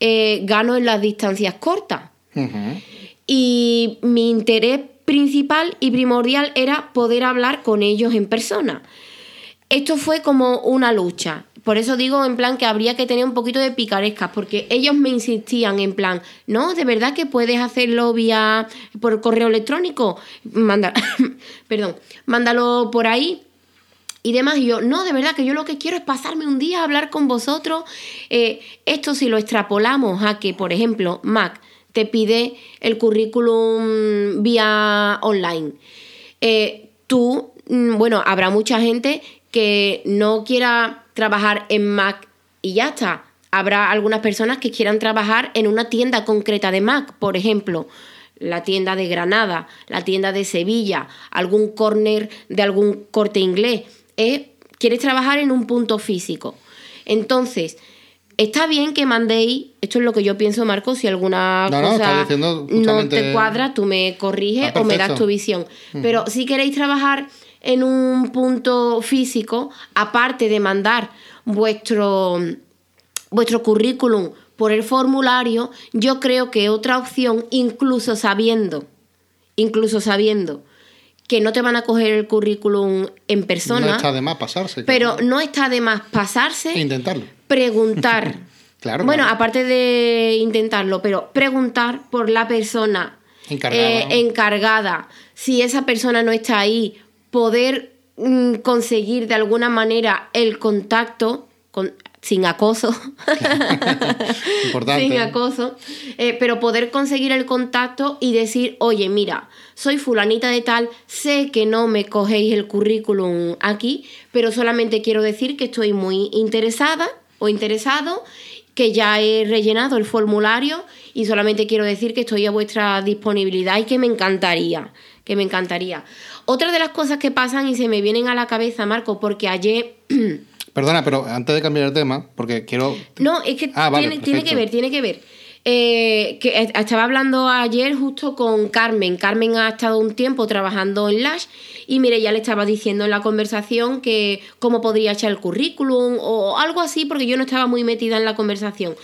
eh, gano en las distancias cortas. Y mi interés principal y primordial era poder hablar con ellos en persona. Esto fue como una lucha. Por eso digo en plan que habría que tener un poquito de picarescas, porque ellos me insistían en plan, no, de verdad que puedes hacerlo vía por correo electrónico, Manda, perdón, mándalo por ahí y demás. Y yo, no, de verdad que yo lo que quiero es pasarme un día a hablar con vosotros. Eh, esto si lo extrapolamos a que, por ejemplo, Mac te pide el currículum vía online. Eh, tú, mm, bueno, habrá mucha gente que no quiera trabajar en Mac y ya está. Habrá algunas personas que quieran trabajar en una tienda concreta de Mac, por ejemplo la tienda de Granada, la tienda de Sevilla, algún corner de algún corte inglés. quieres trabajar en un punto físico. Entonces, Está bien que mandéis, esto es lo que yo pienso, Marco, si alguna cosa no te cuadra, tú me corriges o me das tu visión. Pero si queréis trabajar en un punto físico, aparte de mandar vuestro, vuestro currículum por el formulario, yo creo que otra opción, incluso sabiendo, incluso sabiendo que no te van a coger el currículum en persona. No está de más pasarse. Pero no está de más pasarse. E intentarlo preguntar. claro. Bueno, aparte de intentarlo, pero preguntar por la persona eh, encargada. Si esa persona no está ahí, poder mm, conseguir de alguna manera el contacto con, sin acoso. Sin acoso. Eh, pero poder conseguir el contacto y decir, oye, mira, soy fulanita de tal, sé que no me cogéis el currículum aquí, pero solamente quiero decir que estoy muy interesada o interesado, que ya he rellenado el formulario y solamente quiero decir que estoy a vuestra disponibilidad y que me encantaría, que me encantaría. Otra de las cosas que pasan y se me vienen a la cabeza, Marco, porque ayer... Perdona, pero antes de cambiar el tema, porque quiero... No, es que ah, tiene, tiene que ver, tiene que ver. Eh, que estaba hablando ayer justo con Carmen. Carmen ha estado un tiempo trabajando en Lash y mire, ya le estaba diciendo en la conversación que cómo podría echar el currículum o algo así, porque yo no estaba muy metida en la conversación.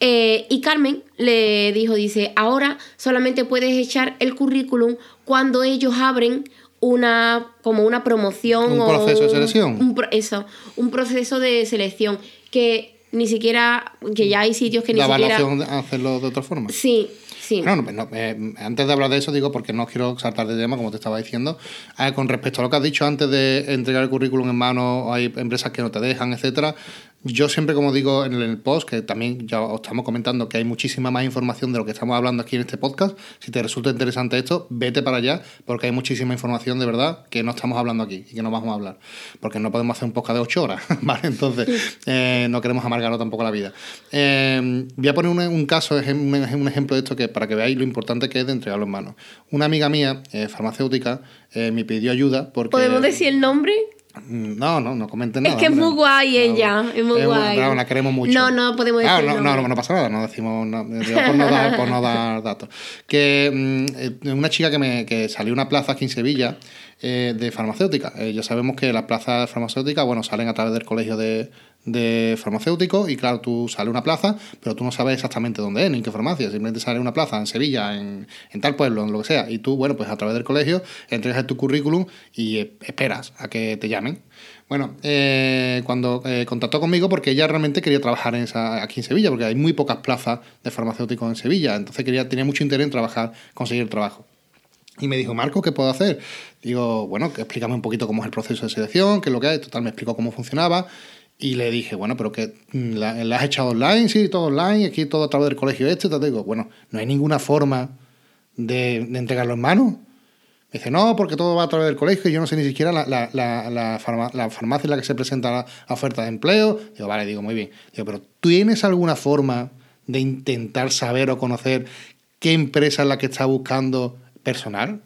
Eh, y Carmen le dijo, dice, ahora solamente puedes echar el currículum cuando ellos abren una como una promoción un proceso de selección un, eso un proceso de selección que ni siquiera, que ya hay sitios que ni siquiera... La evaluación hacerlo de otra forma. Sí, sí. No, no, eh, antes de hablar de eso, digo, porque no quiero saltar de tema, como te estaba diciendo, eh, con respecto a lo que has dicho antes de entregar el currículum en mano, hay empresas que no te dejan, etcétera, yo siempre, como digo en el post, que también ya os estamos comentando que hay muchísima más información de lo que estamos hablando aquí en este podcast. Si te resulta interesante esto, vete para allá, porque hay muchísima información de verdad que no estamos hablando aquí y que no vamos a hablar. Porque no podemos hacer un podcast de ocho horas, ¿vale? Entonces, eh, no queremos amargarlo tampoco la vida. Eh, voy a poner un, caso, un ejemplo de esto que para que veáis lo importante que es de entregarlo en manos. Una amiga mía, eh, farmacéutica, me pidió ayuda porque... ¿Podemos decir el nombre? Mm, no, no, no comenten nada. Es que es muy guay ella, es muy guay. la queremos mucho. No, no podemos decir. no, no, no, pasa nada, no decimos por, no dar, por no dar datos. Que mm, eh, una chica que, me, que salió una plaza aquí en Sevilla eh, de farmacéutica. Eh, ya sabemos que las plazas farmacéuticas, bueno, salen a través del colegio de, de farmacéutico y claro, tú sale una plaza, pero tú no sabes exactamente dónde es, ni en qué farmacia, simplemente sale una plaza en Sevilla, en, en, tal pueblo, en lo que sea, y tú, bueno, pues a través del colegio entregas tu currículum y esperas a que te llamen. Bueno, eh, cuando eh, contactó conmigo porque ella realmente quería trabajar en esa, aquí en Sevilla, porque hay muy pocas plazas de farmacéuticos en Sevilla, entonces quería, tenía mucho interés en trabajar, conseguir trabajo. Y me dijo, Marco, ¿qué puedo hacer? Digo, bueno, que explícame un poquito cómo es el proceso de selección, qué es lo que hay. Total, me explicó cómo funcionaba. Y le dije, bueno, pero que mm, la, has echado online, sí, todo online, aquí todo a través del colegio este. Te digo, bueno, no hay ninguna forma de, entregarlo en mano. Me dice, no, porque todo va a través del colegio y yo no sé ni siquiera la, la, la, la, farmacia en la que se presenta la oferta de empleo. Digo, vale, digo, muy bien. Digo, pero ¿tienes alguna forma de intentar saber o conocer qué empresa es la que está buscando personal?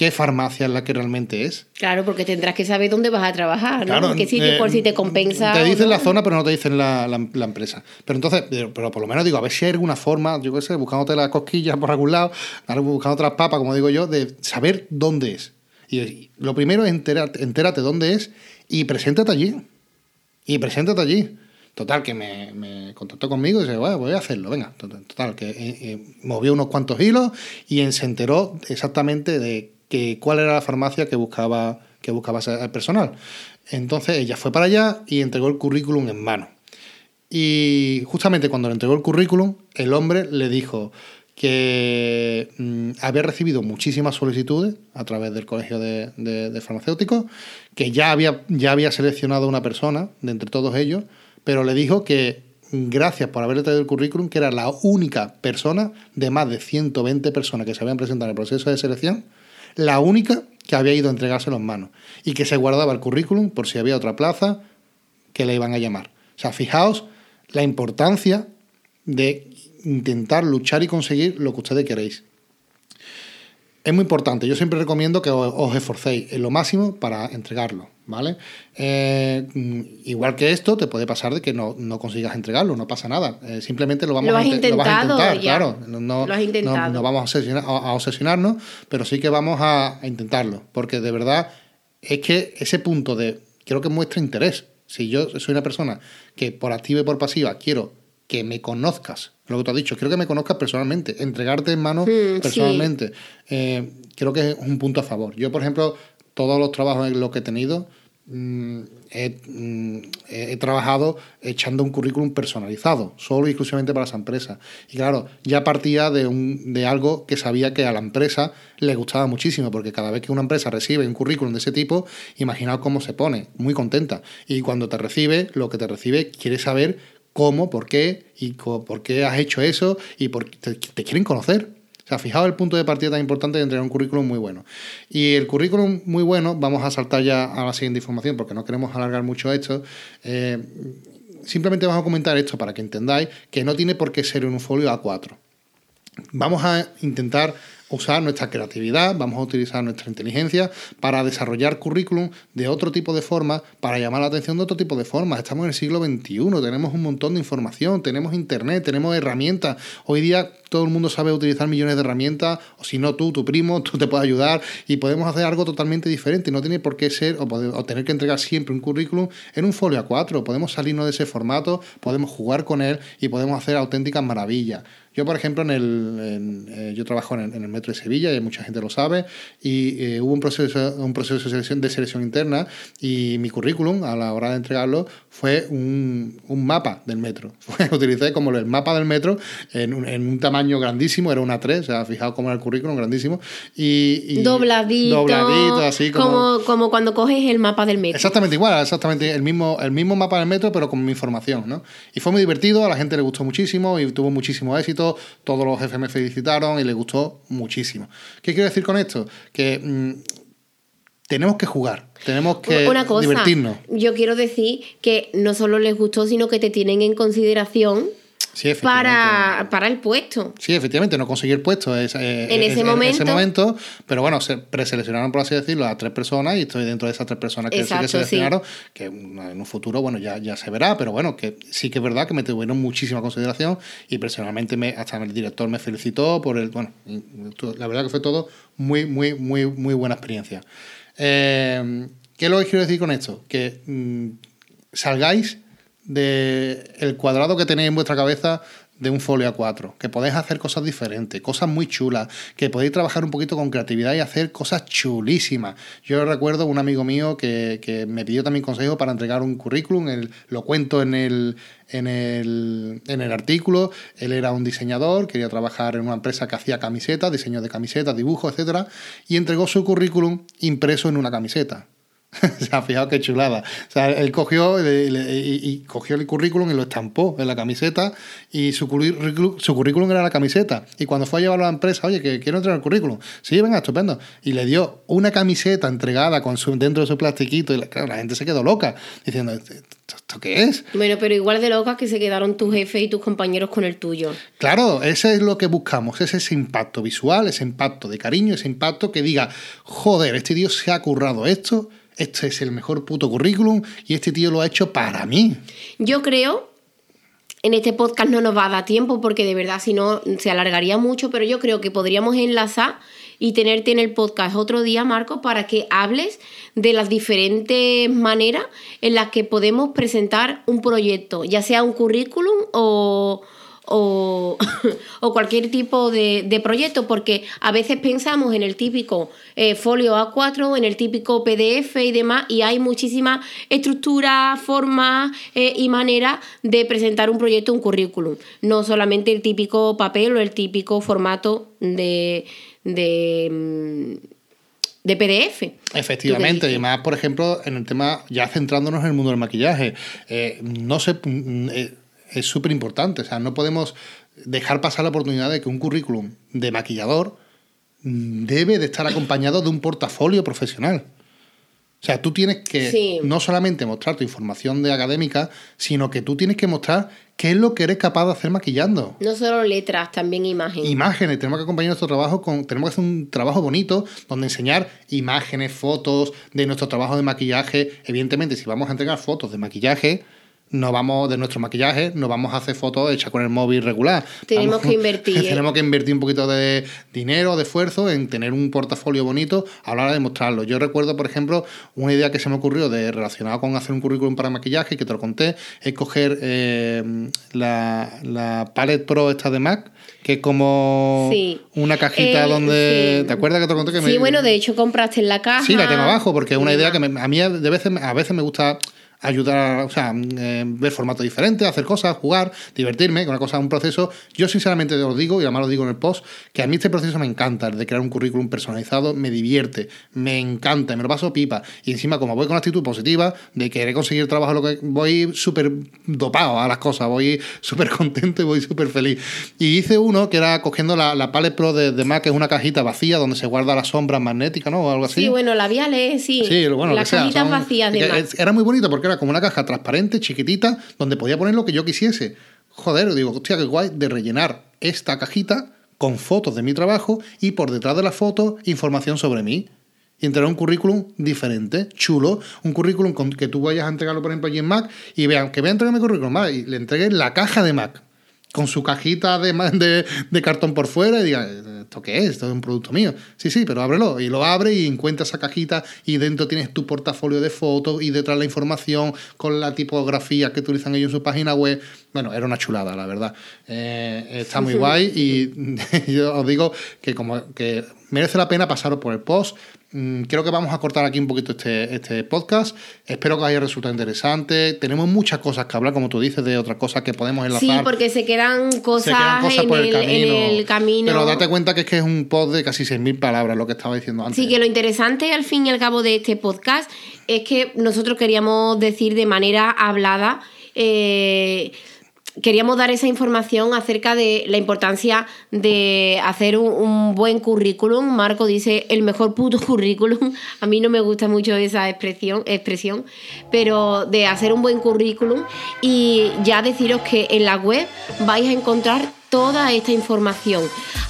Qué farmacia es la que realmente es. Claro, porque tendrás que saber dónde vas a trabajar, ¿no? qué sitio por si te compensa. Te dicen la zona, pero no te dicen la, empresa. Pero entonces, pero, por lo menos digo, a ver si hay alguna forma, yo qué sé, buscándote las cosquillas por algún lado, buscándote las papas, como digo yo, de saber dónde es. Y lo primero es entérate, entérate dónde es y preséntate allí. Y preséntate allí. Total, que me, contactó conmigo y dice, bueno, voy a hacerlo, venga. Total, que eh, eh, movió unos cuantos hilos y se enteró exactamente de que cuál era la farmacia que buscaba, que buscaba el personal. Entonces ella fue para allá y entregó el currículum en mano. Y justamente cuando le entregó el currículum, el hombre le dijo que mm, había recibido muchísimas solicitudes a través del colegio de, farmacéuticos, que ya había, ya había seleccionado una persona de entre todos ellos, pero le dijo que gracias por haberle traído el currículum, que era la única persona de más de 120 personas que se habían presentado en el proceso de selección, la única que había ido a entregárselo en mano y que se guardaba el currículum por si había otra plaza que le iban a llamar. O sea, fijaos la importancia de intentar luchar y conseguir lo que ustedes queréis. es muy importante. Yo siempre recomiendo que os, esforcéis en lo máximo para entregarlo, ¿vale? Eh, mm, igual que esto, te puede pasar de que no, consigas entregarlo, no pasa nada. Eh, simplemente lo vamos a, intentar, claro. No, lo has intentado. no, vamos a, obsesionarnos, pero sí que vamos a, intentarlo, porque de verdad es que ese punto de, creo que muestra interés. Si yo soy una persona que por activa y por pasiva quiero que me conozcas, lo que tú has dicho, quiero que me conozcas personalmente, entregarte en mano hmm, personalmente, eh, creo que es un punto a favor. Yo, por ejemplo, todos los trabajos en los que he tenido, mm, mm, he, trabajado echando un currículum personalizado, solo y exclusivamente para esa empresa. Y claro, ya partía de, un, de algo que sabía que a la empresa le gustaba muchísimo, porque cada vez que una empresa recibe un currículum de ese tipo, imaginaos cómo se pone, muy contenta. Y cuando te recibe, lo que te recibe quiere saber cómo, por qué y por qué has hecho eso y por te, te quieren conocer. Sea, fijaos el punto de partida tan importante de entregar un currículum muy bueno. Y el currículum muy bueno, vamos a saltar ya a la siguiente información porque no queremos alargar mucho esto. Eh, simplemente vamos a comentar esto para que entendáis que no tiene por qué ser un folio A4. Vamos a intentar usar nuestra creatividad, vamos a utilizar nuestra inteligencia para desarrollar currículum de otro tipo de forma, para llamar la atención de otro tipo de formas. Estamos en el siglo XXI, tenemos un montón de información, tenemos internet, tenemos herramientas. Hoy día todo el mundo sabe utilizar millones de herramientas, o si no tú, tu primo, tú te puedes ayudar y podemos hacer algo totalmente diferente. No tiene por qué ser o, tener que entregar siempre un currículum en un folio A4. Podemos salirnos de ese formato, podemos jugar con él y podemos hacer auténticas maravillas. Yo, por ejemplo, en el, eh, yo trabajo en el, metro de Sevilla y mucha gente lo sabe y eh, hubo un proceso, un proceso de selección, de selección interna y mi currículum a la hora de entregarlo fue un, un mapa del metro. utilicé como el mapa del metro en un, en un, tamaño grandísimo, era una 3, o sea, fijaos cómo era el currículum, grandísimo. Y, dobladito, dobladito, así como... como... cuando coges el mapa del metro. Exactamente igual, exactamente el mismo, el mismo mapa del metro, pero con mi información, ¿no? Y fue muy divertido, a la gente le gustó muchísimo y tuvo muchísimo éxito todos los jefes me felicitaron y les gustó muchísimo. ¿Qué quiero decir con esto? Que mm, tenemos que jugar, tenemos que Una cosa, divertirnos. Yo quiero decir que no solo les gustó, sino que te tienen en consideración para, para el puesto. Sí, efectivamente, no conseguí el puesto en, ese momento. Pero bueno, se preseleccionaron, por así decirlo, a tres personas y estoy dentro de esas tres personas que sí que seleccionaron, que en un futuro, bueno, ya, ya se verá, pero bueno, que sí que es verdad que me tuvieron muchísima consideración y personalmente me, hasta el director me felicitó por el, bueno, la verdad que fue todo muy, muy, muy, muy buena experiencia. Eh, ¿Qué es lo que quiero decir con esto? Que mm, salgáis del el cuadrado que tenéis en vuestra cabeza de un folio A4, que podéis hacer cosas diferentes, cosas muy chulas, que podéis trabajar un poquito con creatividad y hacer cosas chulísimas. Yo recuerdo un amigo mío que, me pidió también consejo para entregar un currículum, lo cuento en el, en, el, en el artículo, él era un diseñador, quería trabajar en una empresa que hacía camisetas, diseño de camisetas, dibujos, etc. Y entregó su currículum impreso en una camiseta. Se ha fijado qué chulada. O sea, él cogió y, cogió el currículum y lo estampó en la camiseta y su currículum, su currículum era la camiseta. Y cuando fue a llevarlo a la empresa, oye, que quiero entregar el currículum. Sí, venga, estupendo. Y le dio una camiseta entregada con su, dentro de su plastiquito y la, claro, la gente se quedó loca diciendo, ¿esto qué es? Bueno, pero igual de locas que se quedaron tu jefe y tus compañeros con el tuyo. Claro, ese es lo que buscamos, ese es ese impacto visual, ese impacto de cariño, ese impacto que diga, joder, este tío se ha currado esto este es el mejor puto currículum y este tío lo ha hecho para mí. Yo creo, en este podcast no nos va a dar tiempo porque de verdad si no se alargaría mucho, pero yo creo que podríamos enlazar y tenerte en el podcast otro día, Marco, para que hables de las diferentes maneras en las que podemos presentar un proyecto, ya sea un currículum o o, cualquier tipo de, proyecto, porque a veces pensamos en el típico eh, folio A4, en el típico PDF y demás, y hay muchísimas estructuras, formas eh, y maneras de presentar un proyecto, un currículum, no solamente el típico papel o el típico formato de, de mm, de PDF. Efectivamente, y más, por ejemplo, en el tema, ya centrándonos en el mundo del maquillaje, eh, no sé, es súper importante. O sea, no podemos dejar pasar la oportunidad de que un currículum de maquillador debe de estar acompañado de un portafolio profesional. O sea, tú tienes que no solamente mostrar tu información de académica, sino que tú tienes que mostrar qué es lo que eres capaz de hacer maquillando. No solo letras, también imágenes. Imágenes, tenemos que acompañar nuestro trabajo con. Tenemos que hacer un trabajo bonito donde enseñar imágenes, fotos de nuestro trabajo de maquillaje. Evidentemente, si vamos a entregar fotos de maquillaje, no vamos de nuestro maquillaje, no vamos a hacer fotos hechas con el móvil regular. Tenemos que invertir. tenemos que invertir un poquito de dinero, de esfuerzo en tener un portafolio bonito a la hora de mostrarlo. Yo recuerdo, por ejemplo, una idea que se me ocurrió de relacionado con hacer un currículum para maquillaje, que te lo conté, es coger eh, la, la Palette Pro esta de Mac, que es como una cajita donde... ¿Te acuerdas que te lo conté? Que sí, bueno, de hecho compraste en la caja. Sí, la tengo abajo, porque es una idea que a mí de veces, a veces me gusta ayudar, o sea, eh, ver formatos diferentes, hacer cosas, jugar, divertirme, que una cosa, un proceso. Yo sinceramente os digo, y además lo digo en el post, que a mí este proceso me encanta, el de crear un currículum personalizado, me divierte, me encanta, me lo paso pipa. Y encima, como voy con actitud positiva, de querer conseguir trabajo, lo que voy súper dopado a las cosas, voy súper contento y voy súper feliz. Y hice uno que era cogiendo la, la Palette Pro de, de, Mac, que es una cajita vacía donde se guarda la sombra magnética, ¿no? O algo así. Sí, bueno, labiales, sí. Sí, bueno, Las cajitas vacías de Mac. Era muy bonito porque como una caja transparente, chiquitita, donde podía poner lo que yo quisiese. Joder, digo, hostia, qué guay de rellenar esta cajita con fotos de mi trabajo y por detrás de la foto información sobre mí. Y entregar un currículum diferente, chulo, un currículum con que tú vayas a entregarlo, por ejemplo, allí en Mac y vean que voy a entregar mi currículum, y le entregué la caja de Mac con su cajita de, de, de cartón por fuera y diga, ¿esto qué es? Esto es un producto mío. Sí, sí, pero ábrelo. Y lo abre y encuentra esa cajita y dentro tienes tu portafolio de fotos y detrás la información con la tipografía que utilizan ellos en su página web. Bueno, era una chulada, la verdad. Eh, está muy guay y yo os digo que como que merece la pena pasaros por el post, creo que vamos a cortar aquí un poquito este, este podcast. Espero que haya resultado interesante. Tenemos muchas cosas que hablar, como tú dices, de otras cosas que podemos enlazar. Sí, porque se quedan cosas, en, el, camino. Pero date cuenta que es que es un post de casi 6.000 palabras, lo que estaba diciendo antes. Sí, que lo interesante al fin y al cabo de este podcast es que nosotros queríamos decir de manera hablada. Eh, queríamos dar esa información acerca de la importancia de hacer un, buen currículum. Marco dice el mejor puto currículum. A mí no me gusta mucho esa expresión, expresión, pero de hacer un buen currículum y ya deciros que en la web vais a encontrar toda esta información.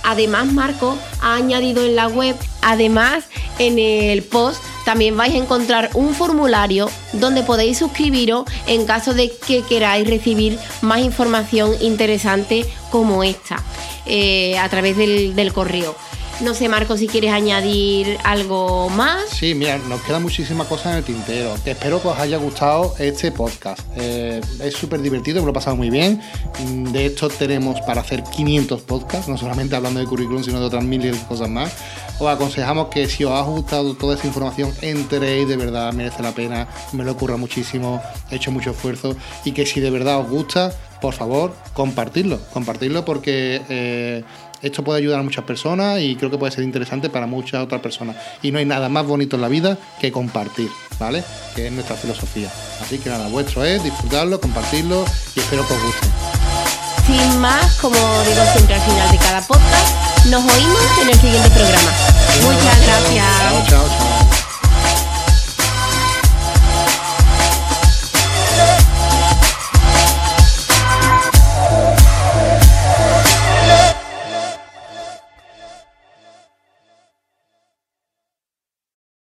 Además, Marco ha añadido en la web, además en el post, también vais a encontrar un formulario donde podéis suscribiros en caso de que queráis recibir más información interesante como esta eh, a través del, del correo. No sé, Marco, si quieres añadir algo más. Sí, mira, nos queda muchísimas cosas en el tintero. Espero que os haya gustado este podcast. Eh, es súper divertido, me lo he pasado muy bien. De hecho, tenemos para hacer 500 podcasts, no solamente hablando de currículum, sino de otras de cosas más. Os aconsejamos que si os ha gustado toda esta información, enteréis, de verdad merece la pena, me lo ocurra muchísimo, he hecho mucho esfuerzo y que si de verdad os gusta, por favor, compartirlo, compartirlo porque eh, esto puede ayudar a muchas personas y creo que puede ser interesante para muchas otras personas. Y no hay nada más bonito en la vida que compartir, ¿vale? Que es nuestra filosofía. Así que nada, vuestro es disfrutarlo, compartirlo y espero que os guste. Sin más, como digo siempre al final de cada podcast, nos oímos en el siguiente programa. Muchas gracias. Chao, chao, chao.